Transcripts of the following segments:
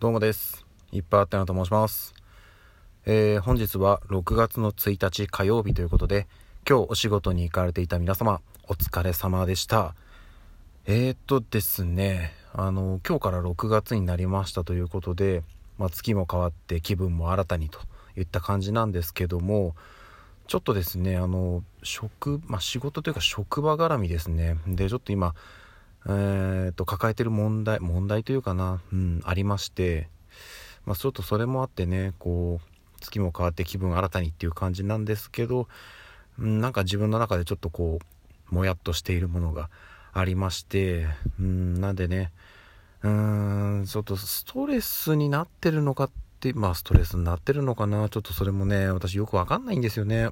どうもです。いっぱいあったなと申します。えー、本日は6月の1日火曜日ということで、今日お仕事に行かれていた皆様、お疲れ様でした。えーっとですね、あの、今日から6月になりましたということで、まあ、月も変わって気分も新たにといった感じなんですけども、ちょっとですね、あの、職、まあ、仕事というか職場絡みですね。で、ちょっと今、えー、と抱えてる問題問題というかな、うん、ありまして、まあ、ちょっとそれもあってねこう月も変わって気分新たにっていう感じなんですけど、うん、なんか自分の中でちょっとこうもやっとしているものがありまして、うん、なんでねうーんちょっとストレスになってるのかってまあストレスになってるのかなちょっとそれもね私よくわかんないんですよね。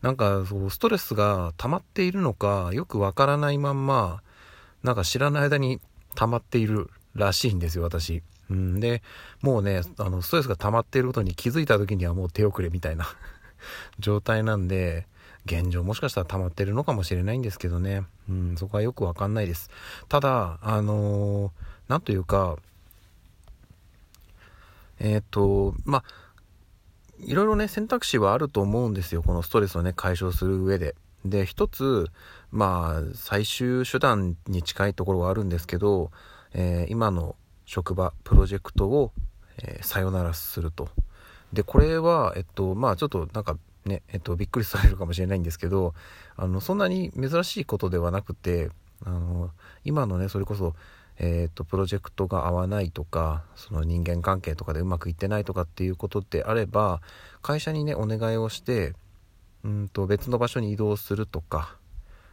なんかそうストレスが溜まっているのかよくわからないまんまなんか知らない間に溜まっているらしいんですよ、私。うん、で、もうね、あの、ストレスが溜まっていることに気づいた時にはもう手遅れみたいな 状態なんで、現状もしかしたら溜まってるのかもしれないんですけどね。うん、そこはよくわかんないです。ただ、あのーなんというか、えっ、と、まあ、いろいろね、選択肢はあると思うんですよ。このストレスをね、解消する上で。で、一つ、まあ、最終手段に近いところはあるんですけど、えー今の職場、プロジェクトを、えーさよならすると。で、これは、えっと、まあ、ちょっとなんかね、えっと、びっくりされるかもしれないんですけど、あの、そんなに珍しいことではなくて、あの、今のね、それこそ、えっと、プロジェクトが合わないとか、その人間関係とかでうまくいってないとかっていうことであれば、会社にね、お願いをして、うんと別の場所に移動するとか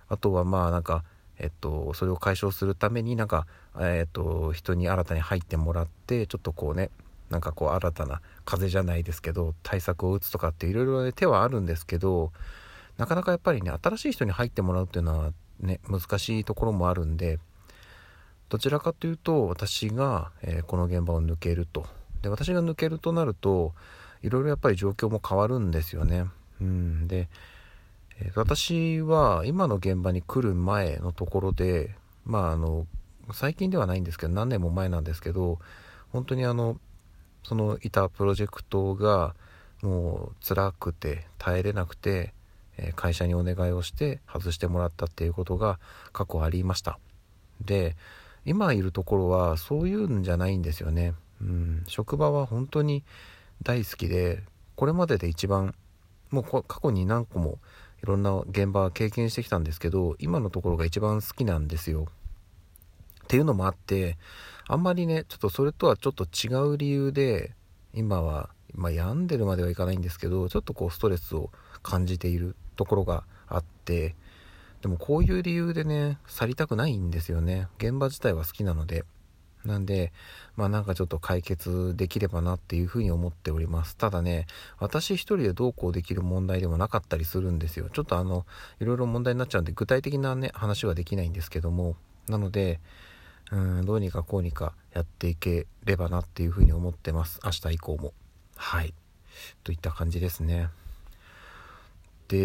あとはまあなんかえっとそれを解消するためになんかえっと人に新たに入ってもらってちょっとこうねなんかこう新たな風邪じゃないですけど対策を打つとかっていろいろ手はあるんですけどなかなかやっぱりね新しい人に入ってもらうっていうのはね難しいところもあるんでどちらかというと私が、えーこの現場を抜けるとで私が抜けるとなるといろいろやっぱり状況も変わるんですよね。うん、で、えー私は今の現場に来る前のところでまああの最近ではないんですけど何年も前なんですけど本当にあのそのいたプロジェクトがもう辛くて耐えれなくて、え会社にお願いをして外してもらったっていうことが過去ありました。で今いるところはそういうんじゃないんですよね、うん、職場は本当に大好きでこれまでで一番もう過去に何個もいろんな現場経験してきたんですけど今のところが一番好きなんですよ。っていうのもあってあんまりねちょっとそれとはちょっと違う理由で今は、まあ、病んでるまではいかないんですけどちょっとこうストレスを感じているところがあってでもこういう理由でね去りたくないんですよね現場自体は好きなので。なんで、まあなんかちょっと解決できればなっていうふうに思っております。ただね、私一人でどうこうできる問題でもなかったりするんですよ。ちょっとあの、いろいろ問題になっちゃうんで、具体的なね、話はできないんですけども、なので、うん、どうにかこうにかやっていければなっていうふうに思ってます。明日以降も。はい。といった感じですね。で、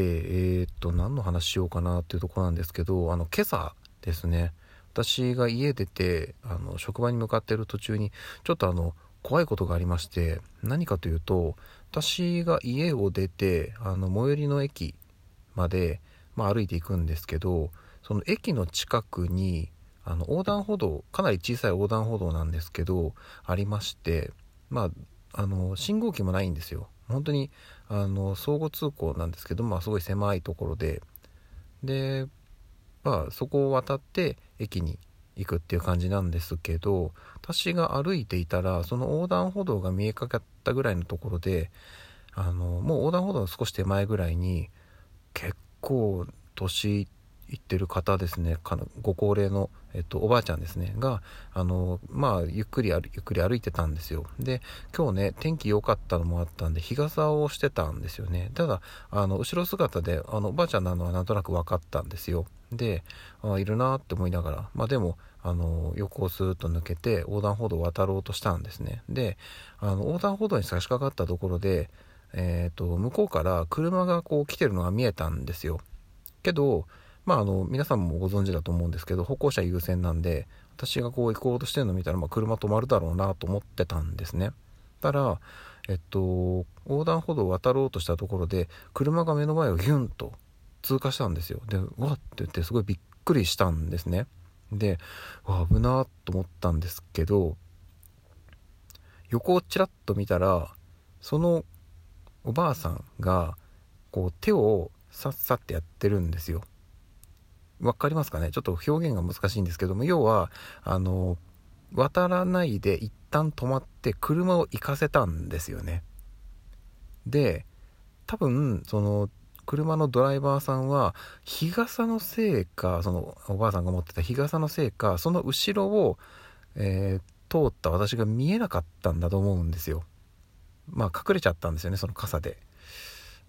えーっと、何の話しようかなっていうとこなんですけど、あの、今朝ですね、私が家出てあの職場に向かっている途中にちょっとあの怖いことがありまして何かというと私が家を出てあの最寄りの駅まで、まあ、歩いていくんですけどその駅の近くにあの横断歩道かなり小さい横断歩道なんですけどありましてまああの信号機もないんですよ。本当にあの相互通行なんですけど、まあ、すごい狭いところで。でまあそこを渡って駅に行くっていう感じなんですけど私が歩いていたらその横断歩道が見えかかったぐらいのところであのもう横断歩道の少し手前ぐらいに結構年いってる方ですねかご高齢の、えっと、おばあちゃんですねがあのまあゆっくりゆっくり歩いてたんですよ。で今日ね天気良かったのもあったんで日傘をしてたんですよね。ただあの後ろ姿であのおばあちゃんなのはなんとなく分かったんですよ。であいるなって思いながらまあでもあの横をスーッと抜けて横断歩道を渡ろうとしたんですね。であの横断歩道に差し掛かったところでえー、と向こうから車がこう来てるのが見えたんですよ。けどまああの皆さんもご存知だと思うんですけど歩行者優先なんで私がこう行こうとしてるの見たら、まあ、車止まるだろうなと思ってたんですね。たらえっと横断歩道を渡ろうとしたところで車が目の前をギュンと通過したんですよ。でうわって言ってすごいびっくりしたんですね。でわ危なと思ったんですけど横をちらっと見たらそのおばあさんがこう手をさっさってやってるんですよ。わかりますかね？ちょっと表現が難しいんですけども要はあの渡らないで一旦止まって車を行かせたんですよね。で多分その車のドライバーさんは日傘のせいかそのおばあさんが持ってた日傘のせいかその後ろを、えー、通った私が見えなかったんだと思うんですよ。まあ隠れちゃったんですよねその傘で。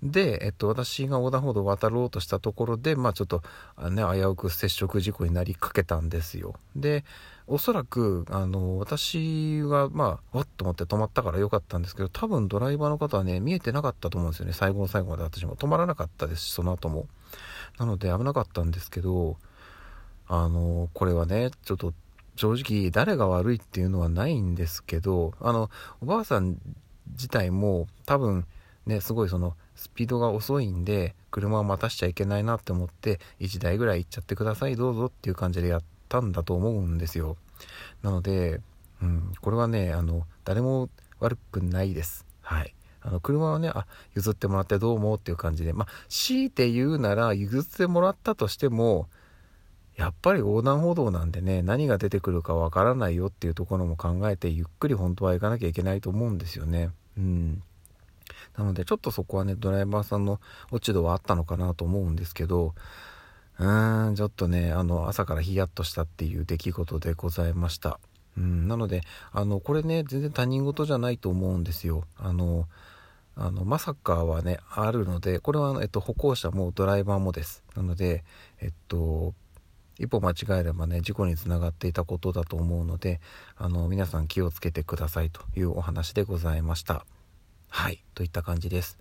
で、えっと、私が横断歩道を渡ろうとしたところで、まあちょっと、ね、危うく接触事故になりかけたんですよ。で、おそらく、あの、私は、まあ、わっと思って止まったからよかったんですけど、多分ドライバーの方はね、見えてなかったと思うんですよね。最後の最後まで私も止まらなかったですし、その後も。なので危なかったんですけど、あの、これはね、ちょっと、正直誰が悪いっていうのはないんですけど、あの、おばあさん自体も多分、ね、すごいそのスピードが遅いんで車を待たしちゃいけないなって思って1台ぐらい行っちゃってくださいどうぞっていう感じでやったんだと思うんですよ。なので、うん、これはねあの誰も悪くないです。はい。あの車はねあ譲ってもらってどうもっていう感じでまあ強いて言うなら譲ってもらったとしてもやっぱり横断歩道なんでね何が出てくるかわからないよっていうところも考えてゆっくり本当は行かなきゃいけないと思うんですよね。うん。なのでちょっとそこはねドライバーさんの落ち度はあったのかなと思うんですけどうーんちょっとねあの朝からヒヤッとしたっていう出来事でございました。うんなのであのこれね全然他人事じゃないと思うんですよ。あのあのまさかはねあるのでこれは、えっと、歩行者もドライバーもです。なのでえっと一歩間違えればね事故につながっていたことだと思うのであの皆さん気をつけてくださいというお話でございました。はい、といった感じです。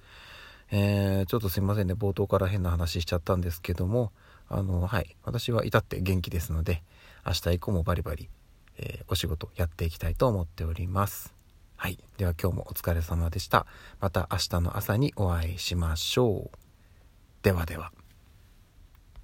えー、ちょっとすいませんね、冒頭から変な話しちゃったんですけども、あの、はい、私は至って元気ですので、明日以降もバリバリ、えー、お仕事やっていきたいと思っております。はい、では今日もお疲れ様でした。また明日の朝にお会いしましょう。ではでは。